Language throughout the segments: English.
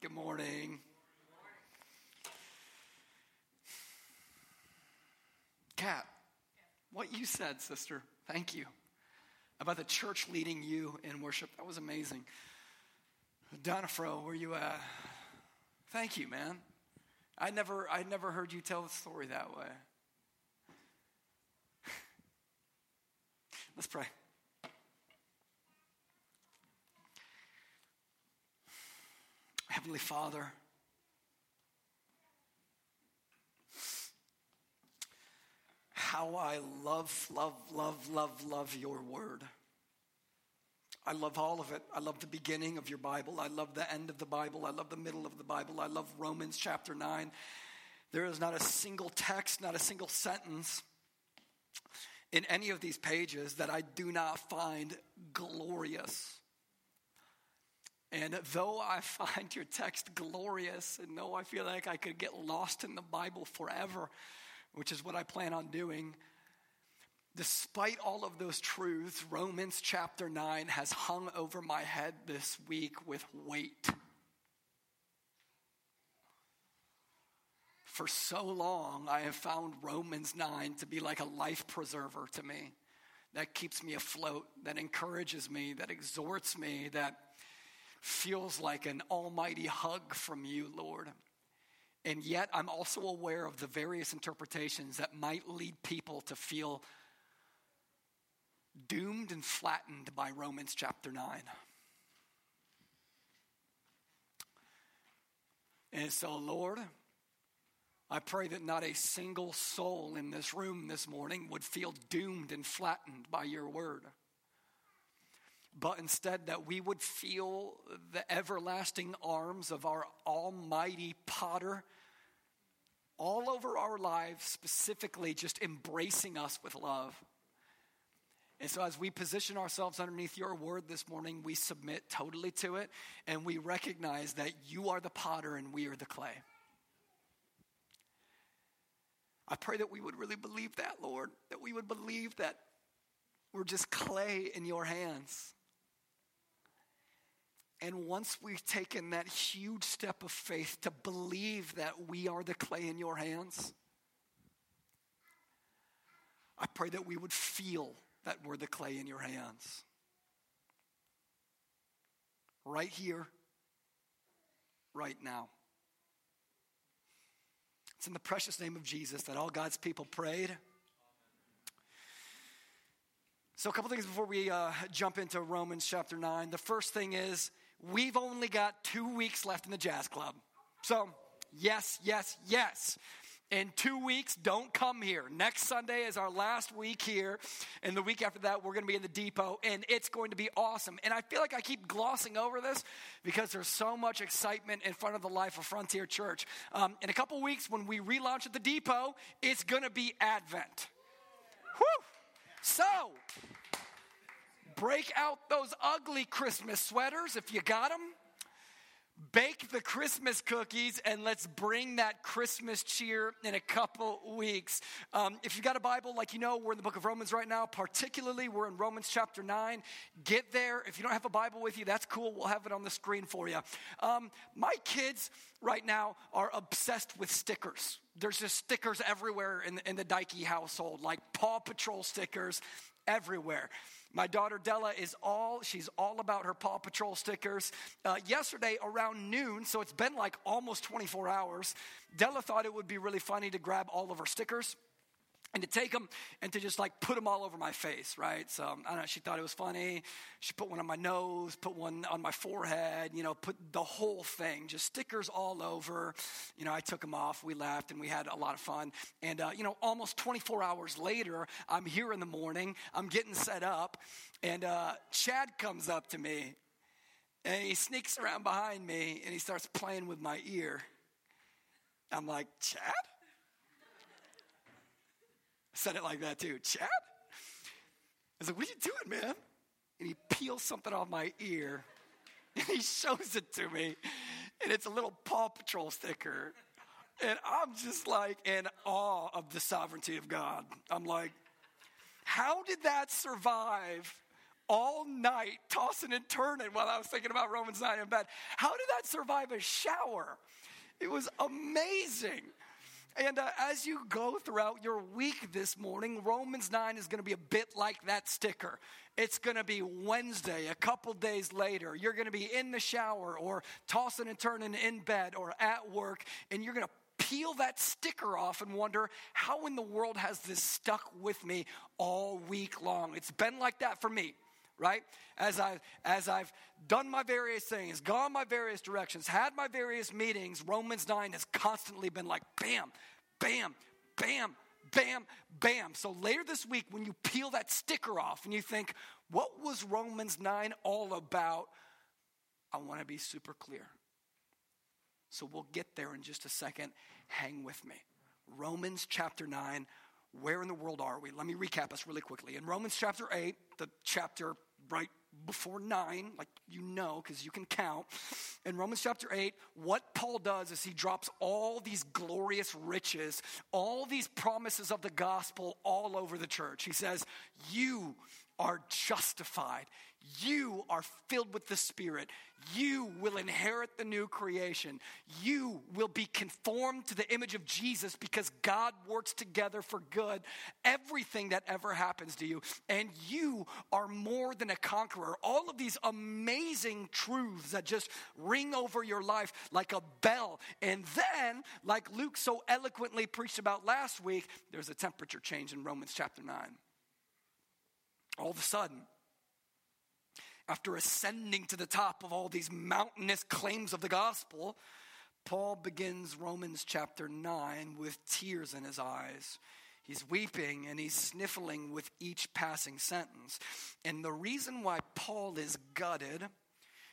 Good morning. Kat, what you said, sister, thank you. About the church leading you in worship, that was amazing. Donafro, where you at? Thank you, man. I never, I never heard you tell the story that way. Let's pray. Heavenly Father, how I love, love, love, love, love your word. I love all of it. I love the beginning of your Bible. I love the end of the Bible. I love the middle of the Bible. I love Romans chapter 9. There is not a single text, not a single sentence in any of these pages that I do not find glorious. And though I find your text glorious, and though I feel like I could get lost in the Bible forever, which is what I plan on doing, despite all of those truths, Romans chapter 9 has hung over my head this week with weight. For so long, I have found Romans 9 to be like a life preserver to me that keeps me afloat, that encourages me, that exhorts me, that feels like an almighty hug from you, Lord. And yet, I'm also aware of the various interpretations that might lead people to feel doomed and flattened by Romans chapter 9. And so, Lord, I pray that not a single soul in this room this morning would feel doomed and flattened by your word but instead that we would feel the everlasting arms of our almighty potter all over our lives, specifically just embracing us with love. And so, as we position ourselves underneath your word this morning, we submit totally to it and we recognize that you are the potter and we are the clay. I pray that we would really believe that, Lord, that we would believe that we're just clay in your hands and once we've taken that huge step of faith to believe that we are the clay in your hands, I pray that we would feel that we're the clay in your hands. Right here, right now. It's in the precious name of Jesus that all God's people prayed. So, a couple things before we uh, jump into Romans chapter 9. The first thing is, we've only got two weeks left in the jazz club. So, yes, yes, yes. In two weeks, don't come here. Next Sunday is our last week here. And the week after that, we're going to be in the depot, and it's going to be awesome. And I feel like I keep glossing over this because there's so much excitement in front of the life of Frontier Church. Um, in a couple weeks, when we relaunch at the depot, it's going to be Advent. Whew! So, break out those ugly Christmas sweaters if you got them. Bake the Christmas cookies and let's bring that Christmas cheer in a couple weeks. Um, if you got a Bible, like you know, we're in the book of Romans right now. Particularly, we're in Romans chapter 9. Get there. If you don't have a Bible with you, that's cool. We'll have it on the screen for you. Um, my kids right now are obsessed with stickers. There's just stickers everywhere in the, in the household, like Paw Patrol stickers everywhere. My daughter Della is all, she's all about her Paw Patrol stickers. Uh, yesterday around noon, so it's been like almost 24 hours, Della thought it would be really funny to grab all of her stickers and to take them and to just like put them all over my face, right? So I don't know, she thought it was funny. She put one on my nose, put one on my forehead, you know, put the whole thing, just stickers all over. You know, I took them off, we laughed, and we had a lot of fun. And, uh, you know, almost 24 hours later, I'm here in the morning, I'm getting set up, and uh, Chad comes up to me and he sneaks around behind me and he starts playing with my ear. I'm like, Chad? Said it like that too. Chad? I was like, what are you doing, man? And he peels something off my ear and he shows it to me. And it's a little Paw Patrol sticker. And I'm just like in awe of the sovereignty of God. I'm like, how did that survive all night, tossing and turning while I was thinking about Romans 9 in bed. How did that survive a shower? It was amazing. And uh, as you go throughout your week this morning, Romans 9 is going to be a bit like that sticker. It's going to be Wednesday, a couple days later. You're going to be in the shower or tossing and turning in bed or at work, and you're going to peel that sticker off and wonder how in the world has this stuck with me all week long? It's been like that for me right? As I as I've done my various things, gone my various directions, had my various meetings, Romans 9 has constantly been like bam, bam, bam, bam, bam. So later this week when you peel that sticker off and you think, what was Romans 9 all about? I want to be super clear. So we'll get there in just a second. Hang with me. Romans chapter 9, where in the world are we? Let me recap us really quickly. In Romans chapter 8, the chapter right before 9, like you know, because you can count. In Romans chapter 8, what Paul does is he drops all these glorious riches, all these promises of the gospel all over the church. He says, You are justified. You are filled with the Spirit. You will inherit the new creation. You will be conformed to the image of Jesus because God works together for good everything that ever happens to you. And you are more than a conqueror. All of these amazing truths that just ring over your life like a bell. And then, like Luke so eloquently preached about last week, there's a temperature change in Romans chapter 9. All of a sudden, after ascending to the top of all these mountainous claims of the gospel, Paul begins Romans chapter 9 with tears in his eyes. He's weeping and he's sniffling with each passing sentence. And the reason why Paul is gutted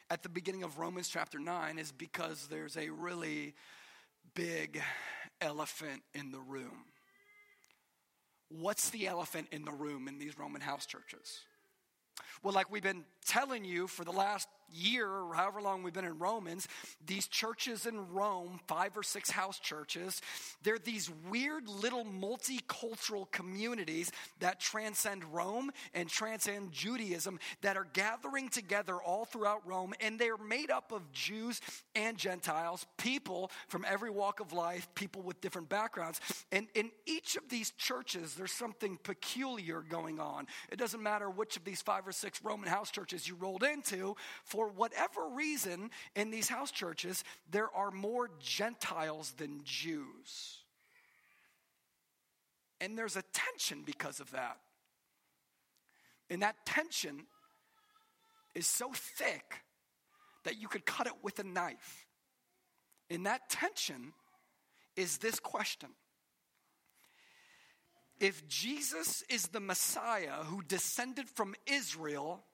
at the beginning of Romans chapter 9 is because there's a really big elephant in the room. What's the elephant in the room in these Roman house churches? Well, like we've been telling you for the last year or however long we've been in Romans, these churches in Rome, five or six house churches, they're these weird little multicultural communities that transcend Rome and transcend Judaism that are gathering together all throughout Rome, and they're made up of Jews and Gentiles, people from every walk of life, people with different backgrounds. And in each of these churches, there's something peculiar going on. It doesn't matter which of these five or six Roman house churches you rolled into, for whatever reason, in these house churches, there are more Gentiles than Jews. And there's a tension because of that. And that tension is so thick that you could cut it with a knife. And that tension is this question If Jesus is the Messiah who descended from Israel,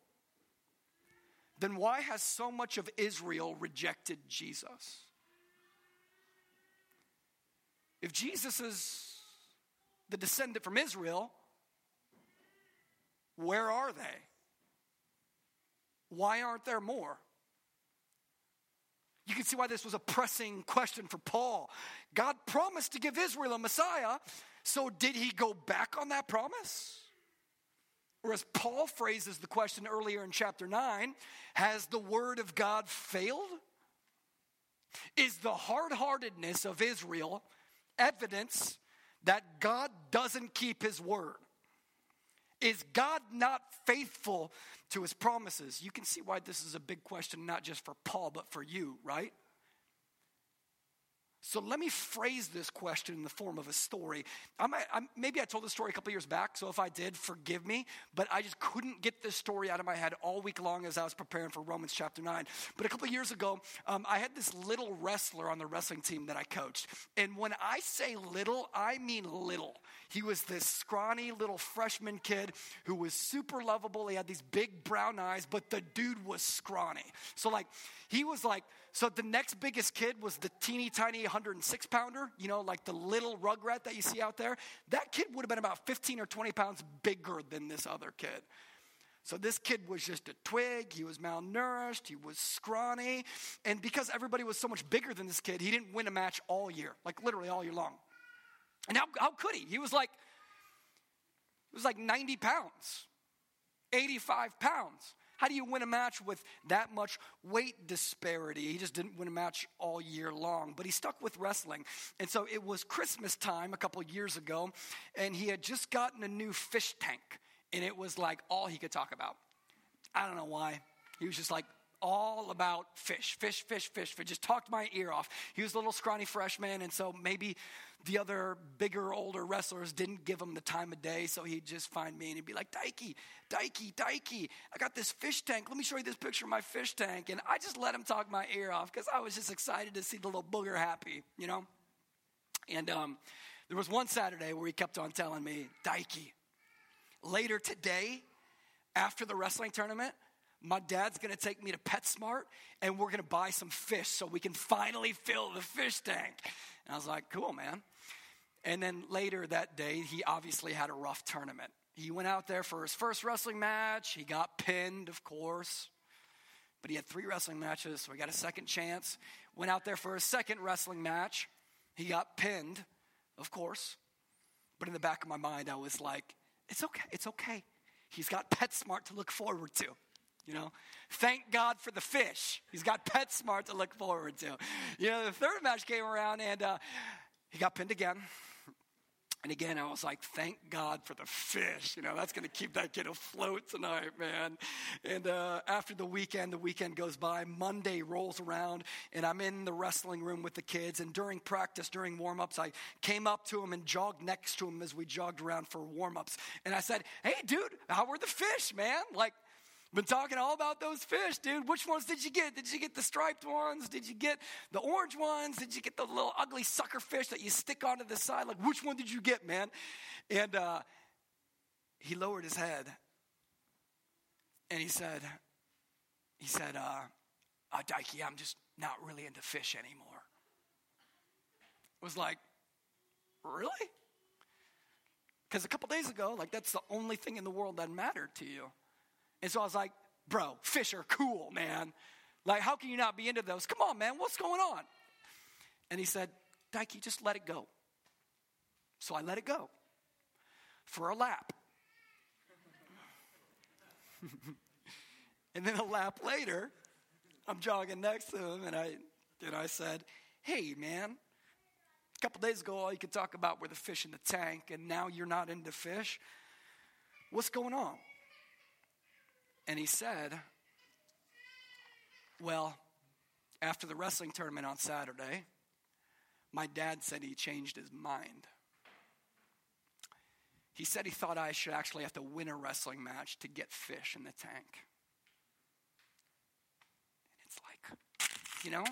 then why has so much of Israel rejected Jesus? If Jesus is the descendant from Israel, where are they? Why aren't there more? You can see why this was a pressing question for Paul. God promised to give Israel a Messiah, so did he go back on that promise? Or as Paul phrases the question earlier in chapter 9, has the word of God failed? Is the hard heartedness of Israel evidence that God doesn't keep his word? Is God not faithful to his promises? You can see why this is a big question, not just for Paul, but for you, right? So let me phrase this question in the form of a story. I might, I, maybe I told this story a couple years back, so if I did, forgive me. But I just couldn't get this story out of my head all week long as I was preparing for Romans chapter 9. But a couple years ago, um, I had this little wrestler on the wrestling team that I coached. And when I say little, I mean little. He was this scrawny little freshman kid who was super lovable. He had these big brown eyes, but the dude was scrawny. So, like, he was like, so the next biggest kid was the teeny tiny 106 pounder, you know, like the little rugrat that you see out there. That kid would have been about 15 or 20 pounds bigger than this other kid. So this kid was just a twig. He was malnourished. He was scrawny. And because everybody was so much bigger than this kid, he didn't win a match all year, like literally all year long. And how, how could he? He was like, he was like 90 pounds. 85 pounds. How do you win a match with that much weight disparity? He just didn't win a match all year long, but he stuck with wrestling. And so it was Christmas time a couple years ago, and he had just gotten a new fish tank, and it was like all he could talk about. I don't know why. He was just like, all about fish, fish, fish, fish, fish. Just talked my ear off. He was a little scrawny freshman, and so maybe the other bigger, older wrestlers didn't give him the time of day, so he'd just find me and he'd be like, Deike, Deike, Deike, I got this fish tank. Let me show you this picture of my fish tank. And I just let him talk my ear off because I was just excited to see the little booger happy, you know? And um, there was one Saturday where he kept on telling me, Deike, later today, after the wrestling tournament, my dad's gonna take me to PetSmart and we're gonna buy some fish so we can finally fill the fish tank. And I was like, cool, man. And then later that day, he obviously had a rough tournament. He went out there for his first wrestling match. He got pinned, of course. But he had three wrestling matches, so he got a second chance. Went out there for his second wrestling match. He got pinned, of course. But in the back of my mind, I was like, it's okay, it's okay. He's got PetSmart to look forward to. You know, thank God for the fish. He's got PetSmart to look forward to. You know, the third match came around and uh, he got pinned again. And again, I was like, thank God for the fish. You know, that's going to keep that kid afloat tonight, man. And uh, after the weekend, the weekend goes by. Monday rolls around, and I'm in the wrestling room with the kids. And during practice, during warm ups, I came up to him and jogged next to him as we jogged around for warm ups. And I said, hey, dude, how were the fish, man? Like, been talking all about those fish, dude. Which ones did you get? Did you get the striped ones? Did you get the orange ones? Did you get the little ugly sucker fish that you stick onto the side? Like, which one did you get, man? And uh, he lowered his head and he said, he said, uh, uh, Deike, I'm just not really into fish anymore. It was like, really? Because a couple days ago, like that's the only thing in the world that mattered to you. And so I was like, bro, fish are cool, man. Like, how can you not be into those? Come on, man, what's going on? And he said, Deike, just let it go. So I let it go for a lap. and then a lap later, I'm jogging next to him, and I, and I said, Hey, man, a couple days ago, all you could talk about were the fish in the tank, and now you're not into fish. What's going on? And he said, Well, after the wrestling tournament on Saturday, my dad said he changed his mind. He said he thought I should actually have to win a wrestling match to get fish in the tank. And it's like, you know,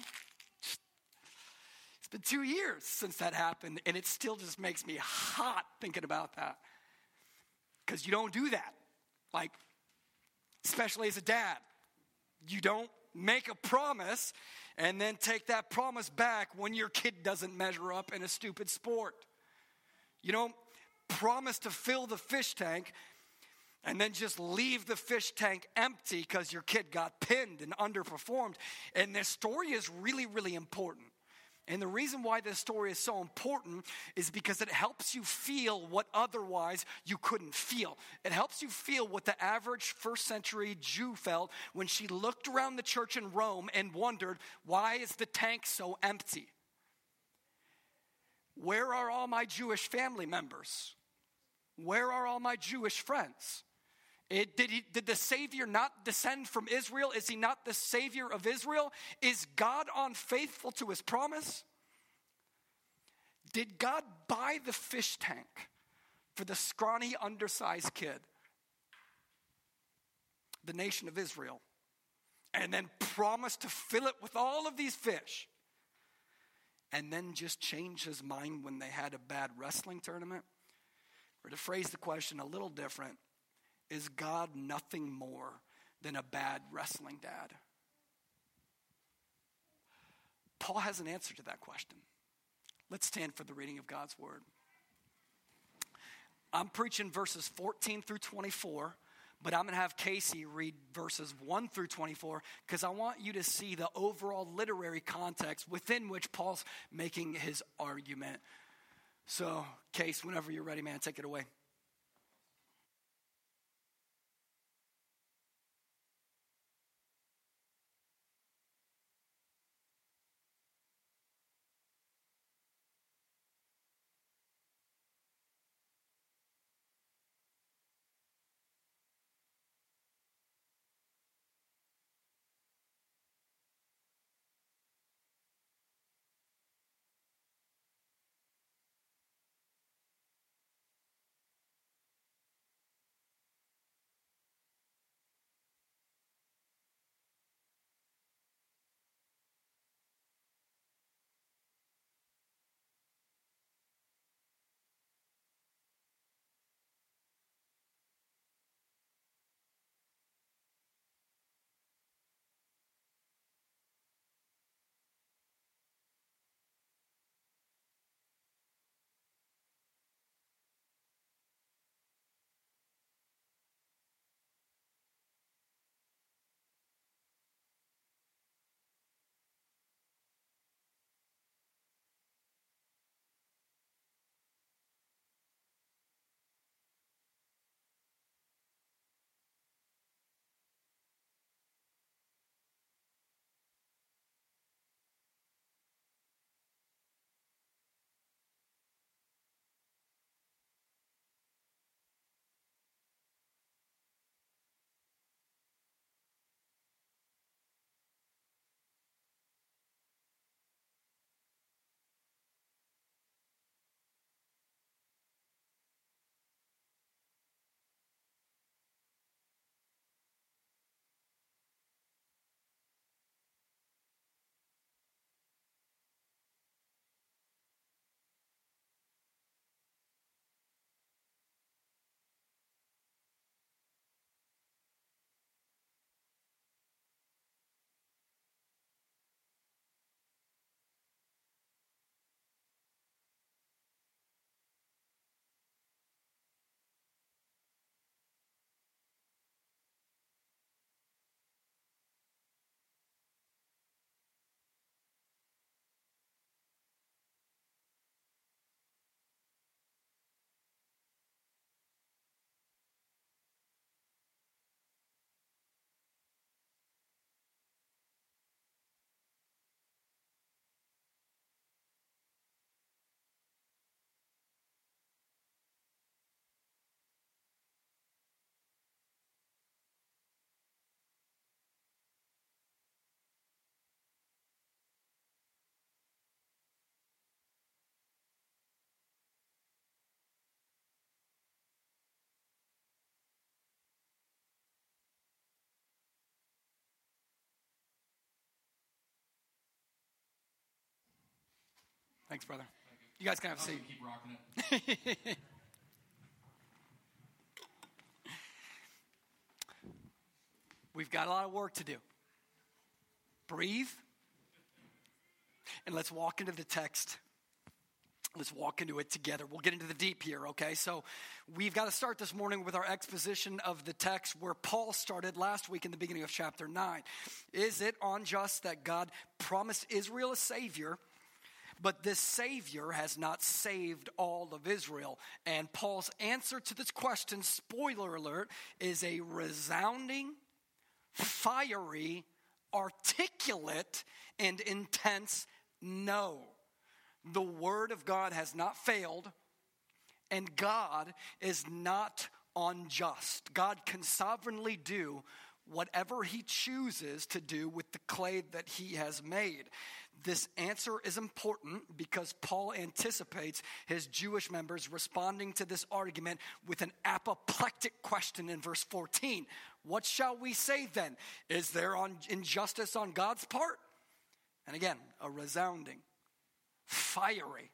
it's been two years since that happened, and it still just makes me hot thinking about that. Because you don't do that. Like, especially as a dad. You don't make a promise and then take that promise back when your kid doesn't measure up in a stupid sport. You don't promise to fill the fish tank and then just leave the fish tank empty because your kid got pinned and underperformed. And this story is really, really important. And the reason why this story is so important is because it helps you feel what otherwise you couldn't feel. It helps you feel what the average first century Jew felt when she looked around the church in Rome and wondered, why is the tank so empty? Where are all my Jewish family members? Where are all my Jewish friends? It, did, he, did the Savior not descend from Israel? Is he not the Savior of Israel? Is God unfaithful to his promise? Did God buy the fish tank for the scrawny, undersized kid, the nation of Israel, and then promise to fill it with all of these fish? And then just change his mind when they had a bad wrestling tournament? Or to phrase the question a little different, is God nothing more than a bad wrestling dad? Paul has an answer to that question. Let's stand for the reading of God's word. I'm preaching verses 14 through 24, but I'm going to have Casey read verses 1 through 24 because I want you to see the overall literary context within which Paul's making his argument. So, Case, whenever you're ready, man, take it away. Thanks, brother. You guys can have a seat. Keep rocking it. We've got a lot of work to do. Breathe. And let's walk into the text. Let's walk into it together. We'll get into the deep here, okay? So, we've got to start this morning with our exposition of the text where Paul started last week in the beginning of chapter 9. Is it unjust that God promised Israel a Savior? But this Savior has not saved all of Israel. And Paul's answer to this question, spoiler alert, is a resounding, fiery, articulate, and intense no. The Word of God has not failed, and God is not unjust. God can sovereignly do whatever He chooses to do with the clay that He has made. This answer is important because Paul anticipates his Jewish members responding to this argument with an apoplectic question in verse 14. What shall we say then? Is there on injustice on God's part? And again, a resounding, fiery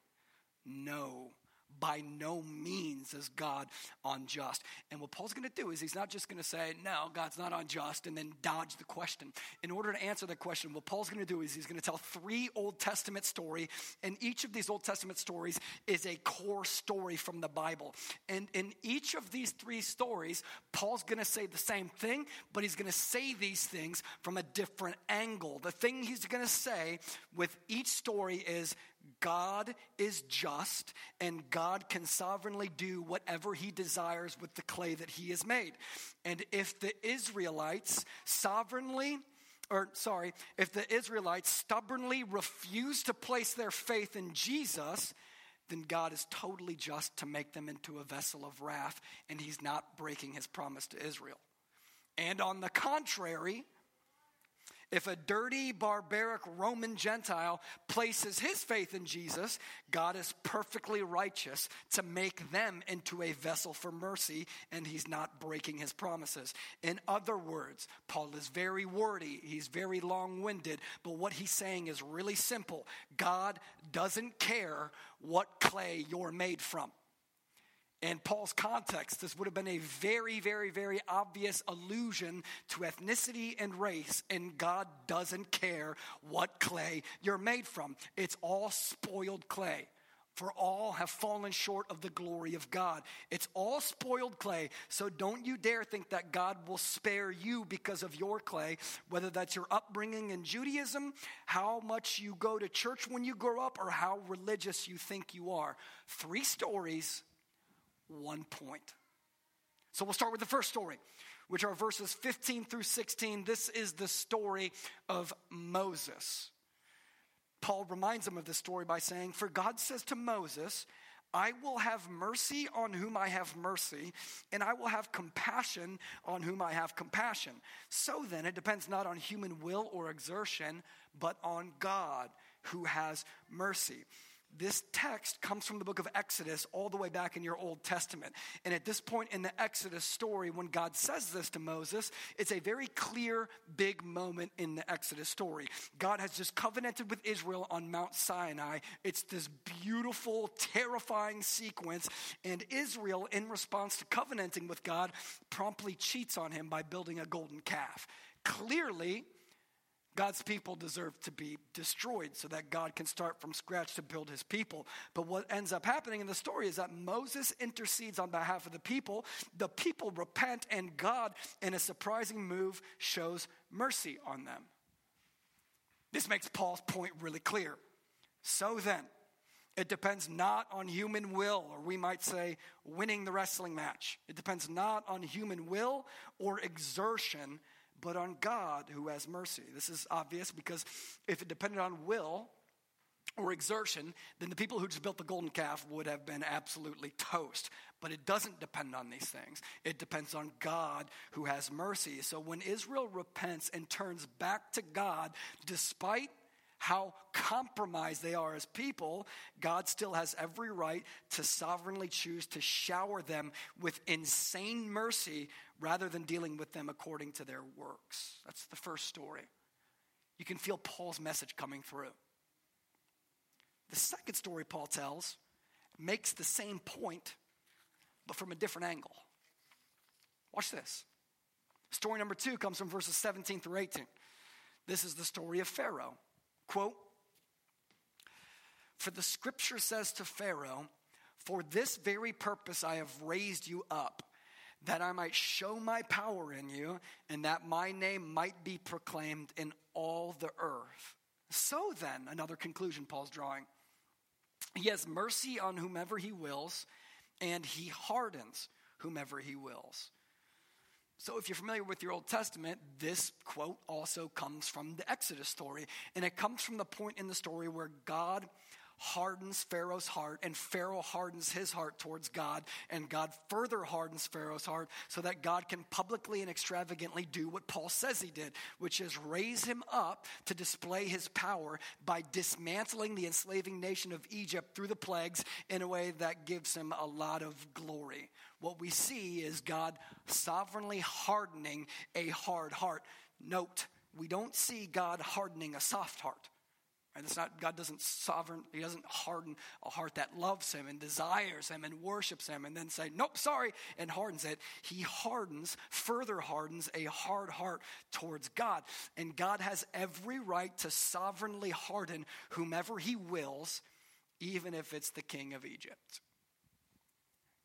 no by no means is God unjust. And what Paul's going to do is he's not just going to say, no, God's not unjust, and then dodge the question. In order to answer the question, what Paul's going to do is he's going to tell three Old Testament story, and each of these Old Testament stories is a core story from the Bible. And in each of these three stories, Paul's going to say the same thing, but he's going to say these things from a different angle. The thing he's going to say with each story is God is just and God can sovereignly do whatever he desires with the clay that he has made. And if the Israelites sovereignly or sorry, if the Israelites stubbornly refuse to place their faith in Jesus, then God is totally just to make them into a vessel of wrath, and He's not breaking His promise to Israel. And on the contrary, if a dirty, barbaric Roman Gentile places his faith in Jesus, God is perfectly righteous to make them into a vessel for mercy, and he's not breaking his promises. In other words, Paul is very wordy, he's very long winded, but what he's saying is really simple God doesn't care what clay you're made from in Paul's context, this would have been a very, very, very obvious allusion to ethnicity and race, and God doesn't care what clay you're made from. It's all spoiled clay. For all have fallen short of the glory of God. It's all spoiled clay, so don't you dare think that God will spare you because of your clay, whether that's your upbringing in Judaism, how much you go to church when you grow up, or how religious you think you are. Three stories one point. So we'll start with the first story, which are verses 15 through 16. This is the story of Moses. Paul reminds them of this story by saying, For God says to Moses, I will have mercy on whom I have mercy, and I will have compassion on whom I have compassion. So then, it depends not on human will or exertion, but on God who has mercy. This text comes from the book of Exodus all the way back in your Old Testament. And at this point in the Exodus story, when God says this to Moses, it's a very clear, big moment in the Exodus story. God has just covenanted with Israel on Mount Sinai. It's this beautiful, terrifying sequence. And Israel, in response to covenanting with God, promptly cheats on him by building a golden calf. Clearly, God's people deserve to be destroyed so that God can start from scratch to build his people. But what ends up happening in the story is that Moses intercedes on behalf of the people. The people repent, and God, in a surprising move, shows mercy on them. This makes Paul's point really clear. So then, it depends not on human will, or we might say winning the wrestling match. It depends not on human will or exertion but on God who has mercy. This is obvious because if it depended on will or exertion, then the people who just built the golden calf would have been absolutely toast. But it doesn't depend on these things. It depends on God who has mercy. So when Israel repents and turns back to God, despite how compromised they are as people, God still has every right to sovereignly choose to shower them with insane mercy rather than dealing with them according to their works. That's the first story. You can feel Paul's message coming through. The second story Paul tells makes the same point, but from a different angle. Watch this. Story number two comes from verses 17 through 18. This is the story of Pharaoh. Quote For the scripture says to Pharaoh, For this very purpose I have raised you up, that I might show my power in you, and that my name might be proclaimed in all the earth. So then, another conclusion Paul's drawing. He has mercy on whomever he wills, and he hardens whomever he wills. So, if you're familiar with your Old Testament, this quote also comes from the Exodus story. And it comes from the point in the story where God hardens Pharaoh's heart, and Pharaoh hardens his heart towards God, and God further hardens Pharaoh's heart so that God can publicly and extravagantly do what Paul says he did, which is raise him up to display his power by dismantling the enslaving nation of Egypt through the plagues in a way that gives him a lot of glory. What we see is God sovereignly hardening a hard heart. Note, we don't see God hardening a soft heart. Right? That's not, God doesn't sovereign, He doesn't harden a heart that loves Him and desires Him and worships Him and then say, nope, sorry, and hardens it. He hardens, further hardens a hard heart towards God. And God has every right to sovereignly harden whomever He wills, even if it's the king of Egypt.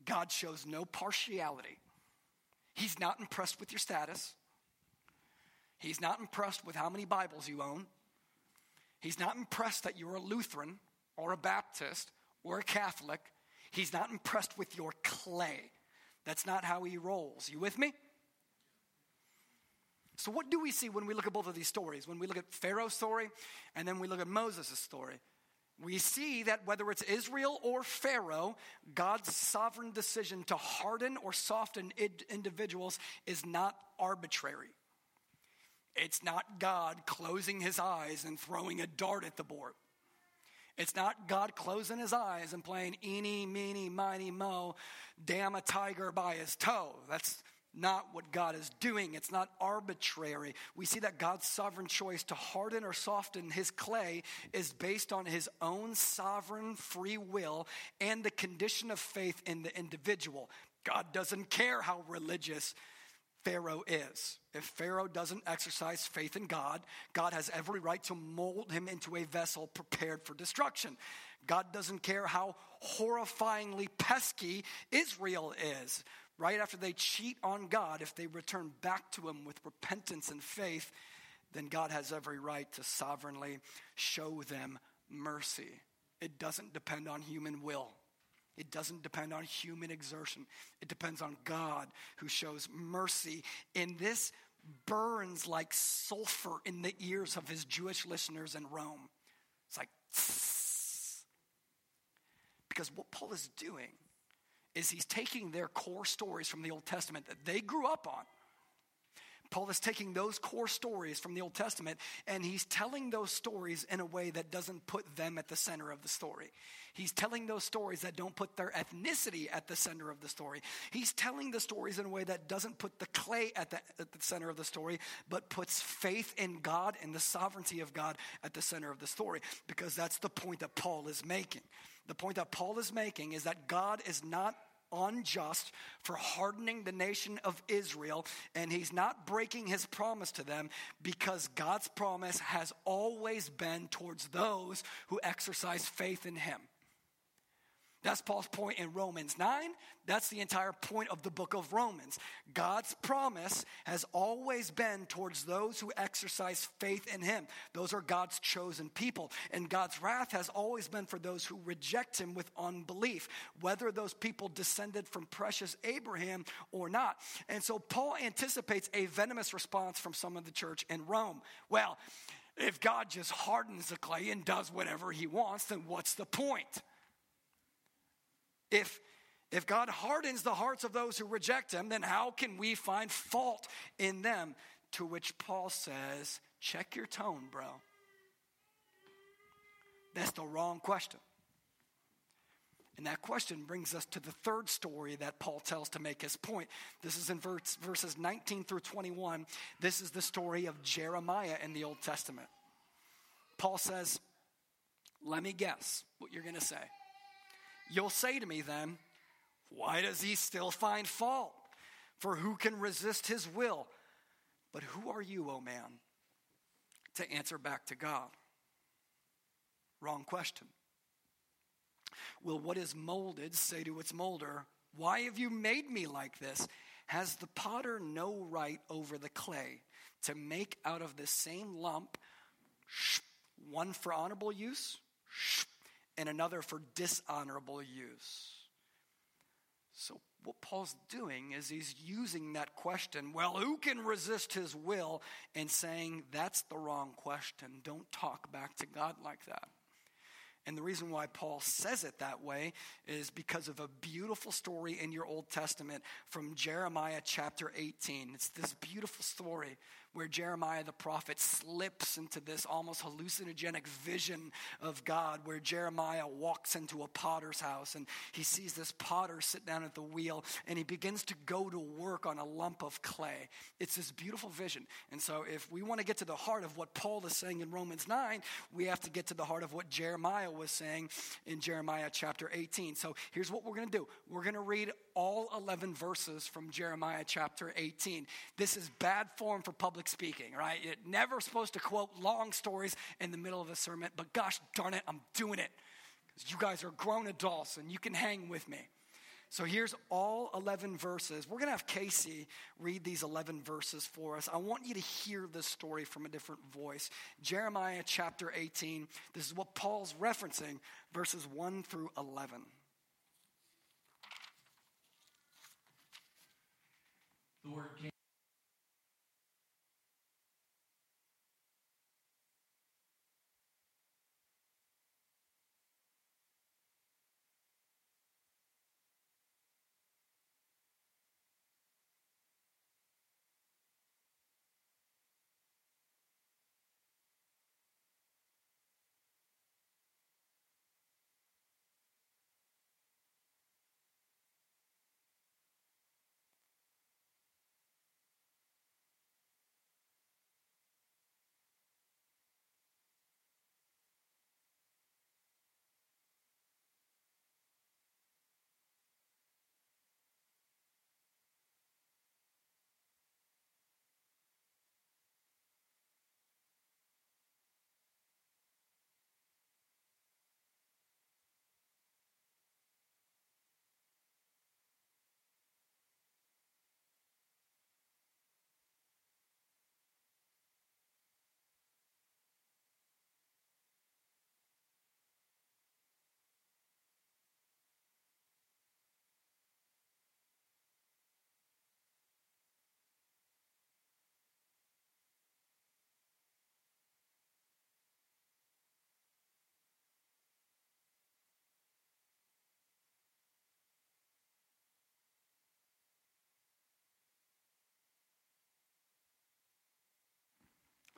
God shows no partiality. He's not impressed with your status. He's not impressed with how many Bibles you own. He's not impressed that you're a Lutheran or a Baptist or a Catholic. He's not impressed with your clay. That's not how he rolls. You with me? So, what do we see when we look at both of these stories? When we look at Pharaoh's story and then we look at Moses' story, we see that whether it's Israel or Pharaoh, God's sovereign decision to harden or soften individuals is not arbitrary. It's not God closing his eyes and throwing a dart at the board. It's not God closing his eyes and playing eeny, meeny, miny, mo, damn a tiger by his toe. That's not what God is doing. It's not arbitrary. We see that God's sovereign choice to harden or soften his clay is based on his own sovereign free will and the condition of faith in the individual. God doesn't care how religious Pharaoh is. If Pharaoh doesn't exercise faith in God, God has every right to mold him into a vessel prepared for destruction. God doesn't care how horrifyingly pesky Israel is. Right after they cheat on God, if they return back to him with repentance and faith, then God has every right to sovereignly show them mercy. It doesn't depend on human will. It doesn't depend on human exertion. It depends on God who shows mercy. And this burns like sulfur in the ears of his Jewish listeners in Rome. It's like, because what Paul is doing is he's taking their core stories from the Old Testament that they grew up on Paul is taking those core stories from the Old Testament and he's telling those stories in a way that doesn't put them at the center of the story. He's telling those stories that don't put their ethnicity at the center of the story. He's telling the stories in a way that doesn't put the clay at the, at the center of the story, but puts faith in God and the sovereignty of God at the center of the story, because that's the point that Paul is making. The point that Paul is making is that God is not unjust for hardening the nation of Israel, and he's not breaking his promise to them because God's promise has always been towards those who exercise faith in him. That's Paul's point in Romans 9. That's the entire point of the book of Romans. God's promise has always been towards those who exercise faith in Him. Those are God's chosen people. And God's wrath has always been for those who reject Him with unbelief, whether those people descended from precious Abraham or not. And so Paul anticipates a venomous response from some of the church in Rome. Well, if God just hardens the clay and does whatever He wants, then what's the point? If, if God hardens the hearts of those who reject him, then how can we find fault in them? To which Paul says, check your tone, bro. That's the wrong question. And that question brings us to the third story that Paul tells to make his point. This is in verse, verses 19 through 21. This is the story of Jeremiah in the Old Testament. Paul says, Let me guess what you're going to say. You'll say to me then, Why does he still find fault? For who can resist his will? But who are you, O oh man, to answer back to God? Wrong question. Will what is molded say to its molder, Why have you made me like this? Has the potter no right over the clay to make out of the same lump one for honorable use and another for dishonorable use? So, what Paul's doing is he's using that question, well, who can resist his will, and saying, that's the wrong question. Don't talk back to God like that. And the reason why Paul says it that way is because of a beautiful story in your Old Testament from Jeremiah chapter 18. It's this beautiful story where Jeremiah the prophet slips into this almost hallucinogenic vision of God, where Jeremiah walks into a potter's house and he sees this potter sit down at the wheel and he begins to go to work on a lump of clay. It's this beautiful vision. And so, if we want to get to the heart of what Paul is saying in Romans 9, we have to get to the heart of what Jeremiah was saying in Jeremiah chapter 18. So, here's what we're going to do we're going to read all 11 verses from Jeremiah chapter 18. This is bad form for public speaking, right? You're never supposed to quote long stories in the middle of a sermon, but gosh darn it, I'm doing it. Because you guys are grown adults and you can hang with me. So here's all 11 verses. We're going to have Casey read these 11 verses for us. I want you to hear this story from a different voice. Jeremiah chapter 18. This is what Paul's referencing, verses 1 through 11. The word came.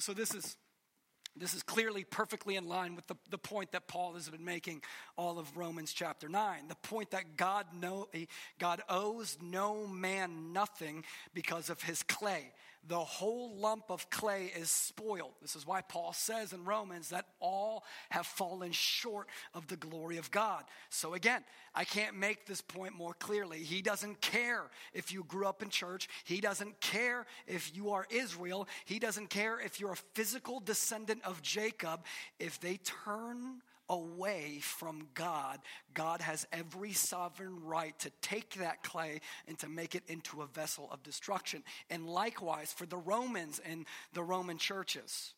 So this is this is clearly perfectly in line with the, the point that Paul has been making all of Romans chapter 9. The point that God, know, eh, God owes no man nothing because of his clay the whole lump of clay is spoiled. This is why Paul says in Romans that all have fallen short of the glory of God. So again, I can't make this point more clearly. He doesn't care if you grew up in church, he doesn't care if you are Israel, he doesn't care if you're a physical descendant of Jacob. If they turn away from God, God has every sovereign right to take that clay and to make it into a vessel of destruction. And likewise for the Romans and the Roman churches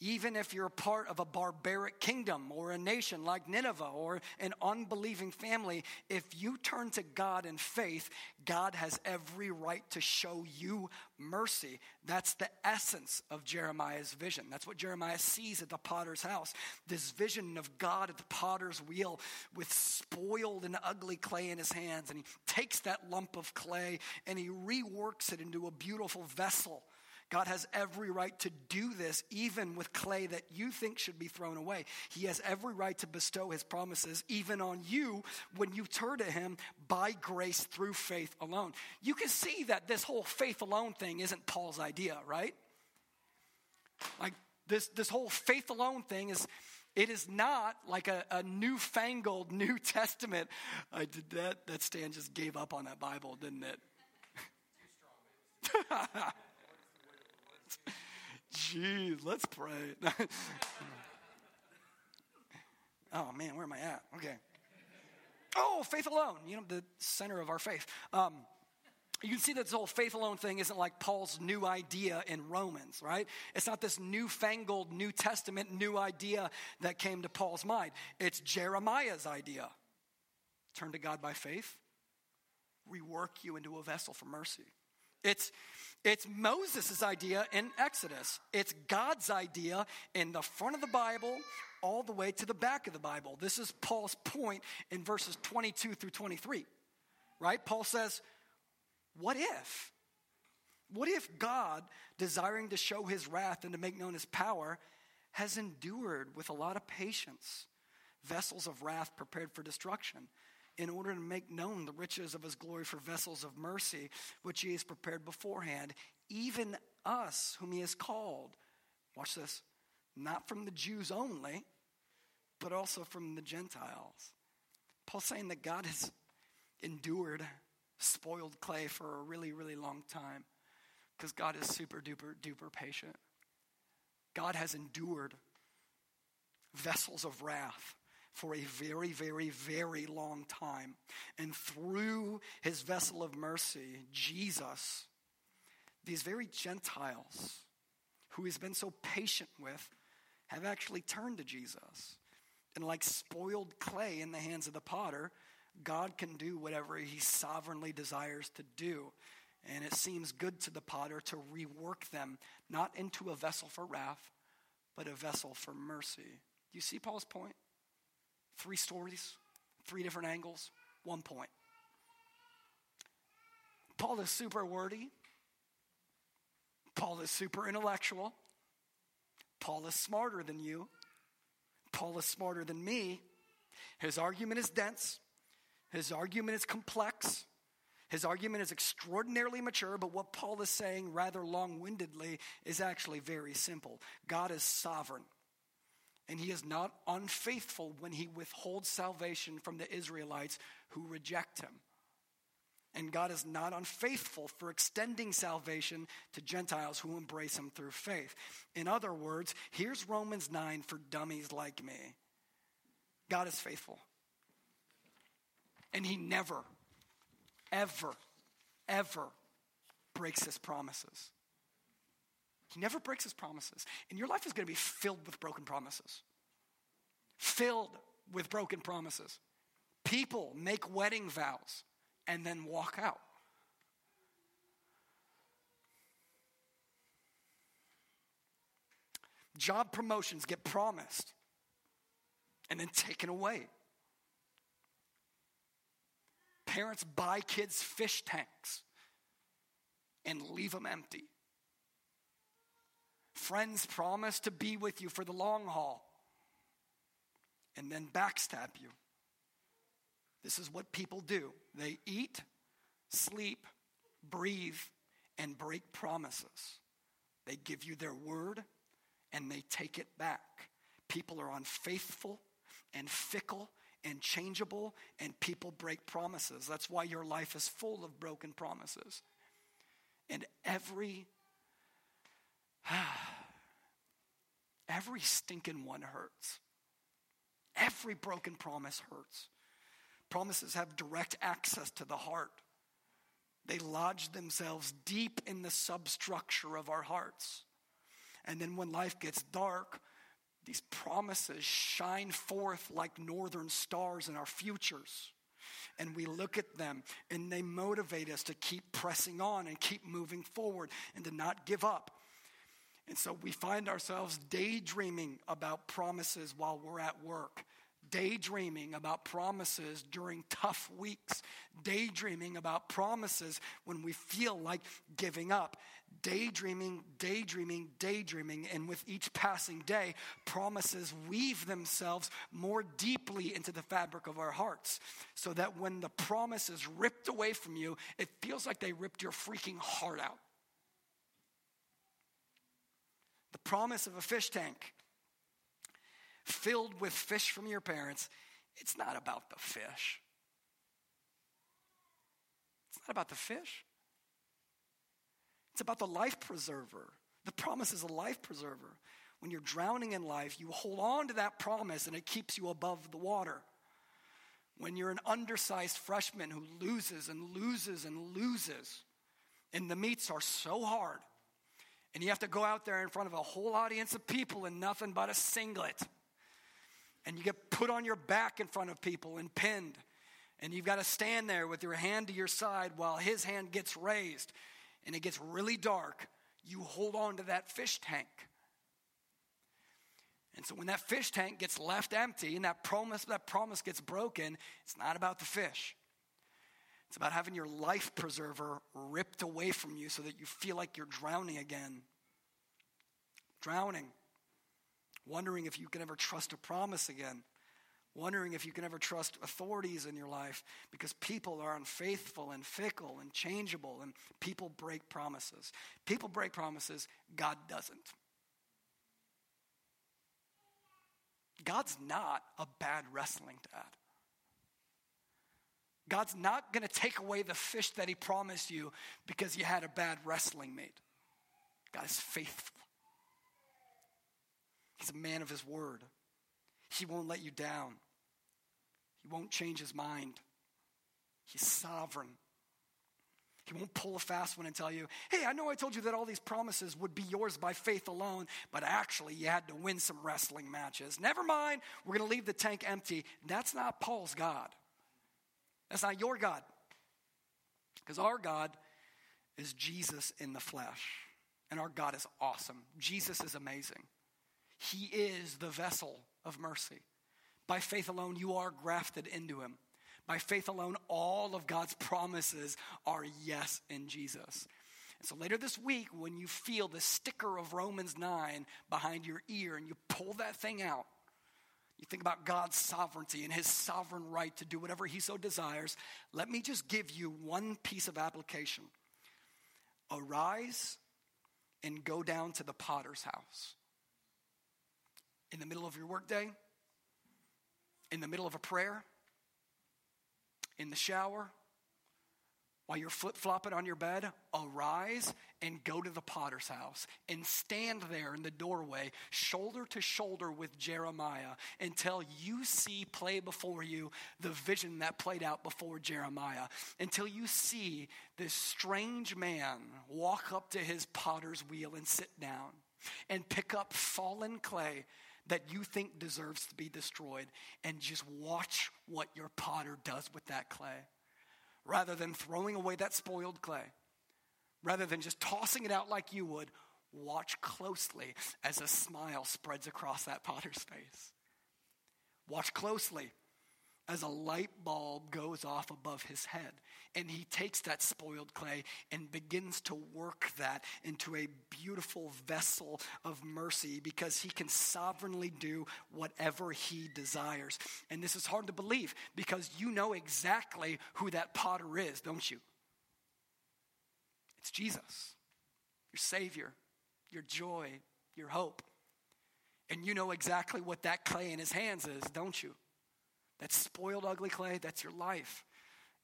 even if you're part of a barbaric kingdom or a nation like Nineveh or an unbelieving family, if you turn to God in faith, God has every right to show you mercy. That's the essence of Jeremiah's vision. That's what Jeremiah sees at the potter's house. This vision of God at the potter's wheel with spoiled and ugly clay in his hands. And he takes that lump of clay and he reworks it into a beautiful vessel God has every right to do this, even with clay that you think should be thrown away. He has every right to bestow his promises, even on you, when you turn to him by grace through faith alone. You can see that this whole faith alone thing isn't Paul's idea, right? Like this, this whole faith alone thing is It is not like a, a newfangled New Testament. I did that. That Stan just gave up on that Bible, didn't it? Jeez, let's pray. oh man, where am I at? Okay. Oh, faith alone. You know, the center of our faith. Um, you can see that this whole faith alone thing isn't like Paul's new idea in Romans, right? It's not this newfangled New Testament new idea that came to Paul's mind. It's Jeremiah's idea. Turn to God by faith, rework you into a vessel for mercy. It's, it's Moses' idea in Exodus. It's God's idea in the front of the Bible all the way to the back of the Bible. This is Paul's point in verses 22 through 23, right? Paul says, What if? What if God, desiring to show his wrath and to make known his power, has endured with a lot of patience vessels of wrath prepared for destruction? In order to make known the riches of his glory for vessels of mercy, which he has prepared beforehand, even us whom he has called. Watch this. Not from the Jews only, but also from the Gentiles. Paul's saying that God has endured spoiled clay for a really, really long time because God is super duper duper patient. God has endured vessels of wrath for a very, very, very long time. And through his vessel of mercy, Jesus, these very Gentiles who he's been so patient with have actually turned to Jesus. And like spoiled clay in the hands of the potter, God can do whatever he sovereignly desires to do. And it seems good to the potter to rework them, not into a vessel for wrath, but a vessel for mercy. Do you see Paul's point? Three stories, three different angles, one point. Paul is super wordy. Paul is super intellectual. Paul is smarter than you. Paul is smarter than me. His argument is dense. His argument is complex. His argument is extraordinarily mature, but what Paul is saying rather long windedly is actually very simple. God is sovereign and he is not unfaithful when he withholds salvation from the Israelites who reject him. And God is not unfaithful for extending salvation to Gentiles who embrace him through faith. In other words, here's Romans 9 for dummies like me God is faithful. And he never, ever, ever breaks his promises. He never breaks his promises. And your life is going to be filled with broken promises. Filled with broken promises. People make wedding vows and then walk out. Job promotions get promised and then taken away. Parents buy kids fish tanks and leave them empty. Friends promise to be with you for the long haul and then backstab you. This is what people do they eat, sleep, breathe, and break promises. They give you their word and they take it back. People are unfaithful and fickle and changeable, and people break promises. That's why your life is full of broken promises. And every Every stinking one hurts. Every broken promise hurts. Promises have direct access to the heart. They lodge themselves deep in the substructure of our hearts. And then when life gets dark, these promises shine forth like northern stars in our futures. And we look at them and they motivate us to keep pressing on and keep moving forward and to not give up. And so we find ourselves daydreaming about promises while we're at work, daydreaming about promises during tough weeks, daydreaming about promises when we feel like giving up, daydreaming, daydreaming, daydreaming. And with each passing day, promises weave themselves more deeply into the fabric of our hearts so that when the promise is ripped away from you, it feels like they ripped your freaking heart out. The promise of a fish tank filled with fish from your parents, it's not about the fish. It's not about the fish. It's about the life preserver. The promise is a life preserver. When you're drowning in life, you hold on to that promise and it keeps you above the water. When you're an undersized freshman who loses and loses and loses, and the meets are so hard, and you have to go out there in front of a whole audience of people in nothing but a singlet, and you get put on your back in front of people and pinned, and you've got to stand there with your hand to your side while his hand gets raised, and it gets really dark, you hold on to that fish tank. And so when that fish tank gets left empty and that promise, that promise gets broken, it's not about the fish. It's about having your life preserver ripped away from you so that you feel like you're drowning again. Drowning. Wondering if you can ever trust a promise again. Wondering if you can ever trust authorities in your life because people are unfaithful and fickle and changeable and people break promises. People break promises, God doesn't. God's not a bad wrestling dad. God's not going to take away the fish that He promised you because you had a bad wrestling mate. God is faithful. He's a man of His word. He won't let you down, He won't change His mind. He's sovereign. He won't pull a fast one and tell you, hey, I know I told you that all these promises would be yours by faith alone, but actually you had to win some wrestling matches. Never mind, we're going to leave the tank empty. That's not Paul's God. That's not your God. Because our God is Jesus in the flesh. And our God is awesome. Jesus is amazing. He is the vessel of mercy. By faith alone, you are grafted into him. By faith alone, all of God's promises are yes in Jesus. And so later this week, when you feel the sticker of Romans 9 behind your ear and you pull that thing out, you think about God's sovereignty and his sovereign right to do whatever he so desires, let me just give you one piece of application. Arise and go down to the potter's house. In the middle of your workday, in the middle of a prayer, in the shower, while you're flip flopping on your bed, arise and go to the potter's house and stand there in the doorway, shoulder to shoulder with Jeremiah, until you see play before you the vision that played out before Jeremiah. Until you see this strange man walk up to his potter's wheel and sit down and pick up fallen clay that you think deserves to be destroyed and just watch what your potter does with that clay rather than throwing away that spoiled clay, rather than just tossing it out like you would, watch closely as a smile spreads across that potter's face. Watch closely as a light bulb goes off above his head. And he takes that spoiled clay and begins to work that into a beautiful vessel of mercy because he can sovereignly do whatever he desires. And this is hard to believe because you know exactly who that potter is, don't you? It's Jesus, your Savior, your joy, your hope. And you know exactly what that clay in his hands is, don't you? That spoiled, ugly clay, that's your life.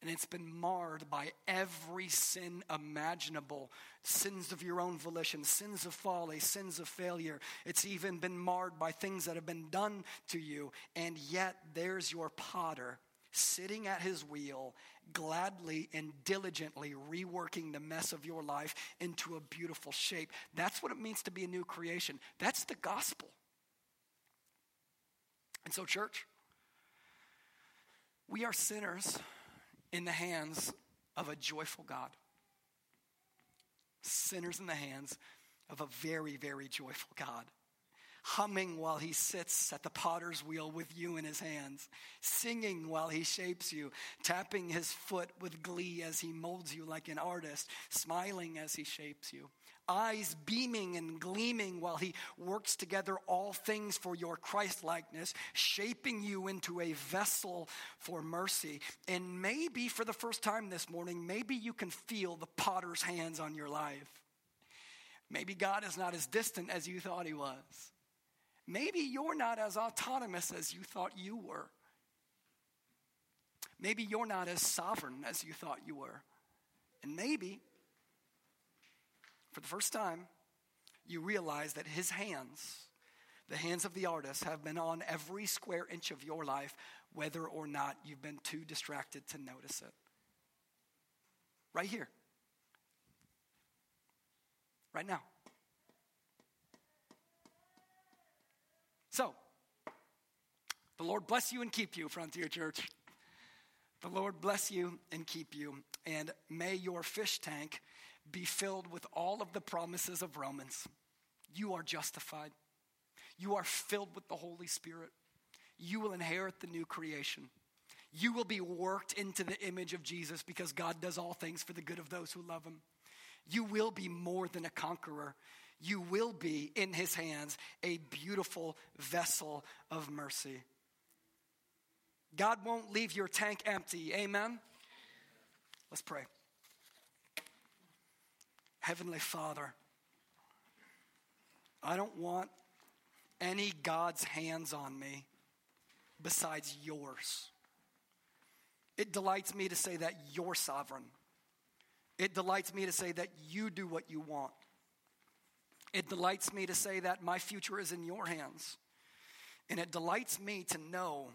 And it's been marred by every sin imaginable sins of your own volition, sins of folly, sins of failure. It's even been marred by things that have been done to you. And yet, there's your potter sitting at his wheel, gladly and diligently reworking the mess of your life into a beautiful shape. That's what it means to be a new creation. That's the gospel. And so, church, we are sinners in the hands of a joyful God. Sinners in the hands of a very, very joyful God. Humming while he sits at the potter's wheel with you in his hands, singing while he shapes you, tapping his foot with glee as he molds you like an artist, smiling as he shapes you eyes beaming and gleaming while he works together all things for your Christ likeness, shaping you into a vessel for mercy. And maybe for the first time this morning, maybe you can feel the potter's hands on your life. Maybe God is not as distant as you thought he was. Maybe you're not as autonomous as you thought you were. Maybe you're not as sovereign as you thought you were. And maybe, for the first time, you realize that His hands, the hands of the artist, have been on every square inch of your life, whether or not you've been too distracted to notice it. Right here. Right now. So, the Lord bless you and keep you, Frontier Church. The Lord bless you and keep you. And may your fish tank be filled with all of the promises of Romans. You are justified. You are filled with the Holy Spirit. You will inherit the new creation. You will be worked into the image of Jesus because God does all things for the good of those who love him. You will be more than a conqueror you will be in his hands a beautiful vessel of mercy. God won't leave your tank empty. Amen? Let's pray. Heavenly Father, I don't want any God's hands on me besides yours. It delights me to say that you're sovereign. It delights me to say that you do what you want. It delights me to say that my future is in your hands. And it delights me to know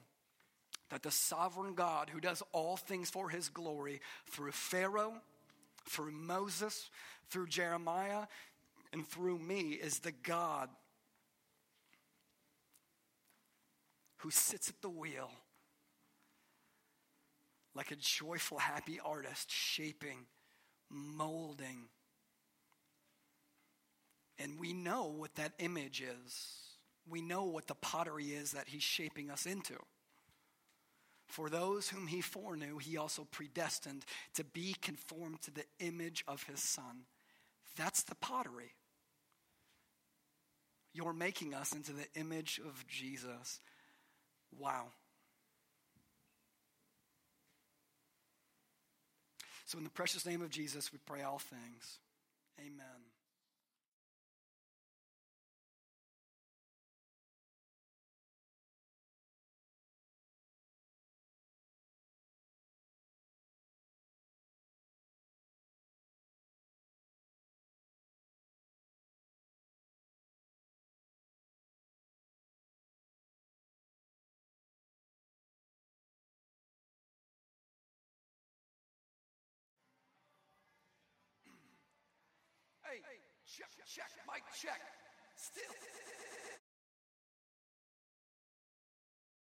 that the sovereign God who does all things for his glory through Pharaoh, through Moses, through Jeremiah, and through me is the God who sits at the wheel like a joyful, happy artist, shaping, molding, and we know what that image is. We know what the pottery is that he's shaping us into. For those whom he foreknew, he also predestined to be conformed to the image of his son. That's the pottery. You're making us into the image of Jesus. Wow. So, in the precious name of Jesus, we pray all things. Amen. Check, check, mic check. Still.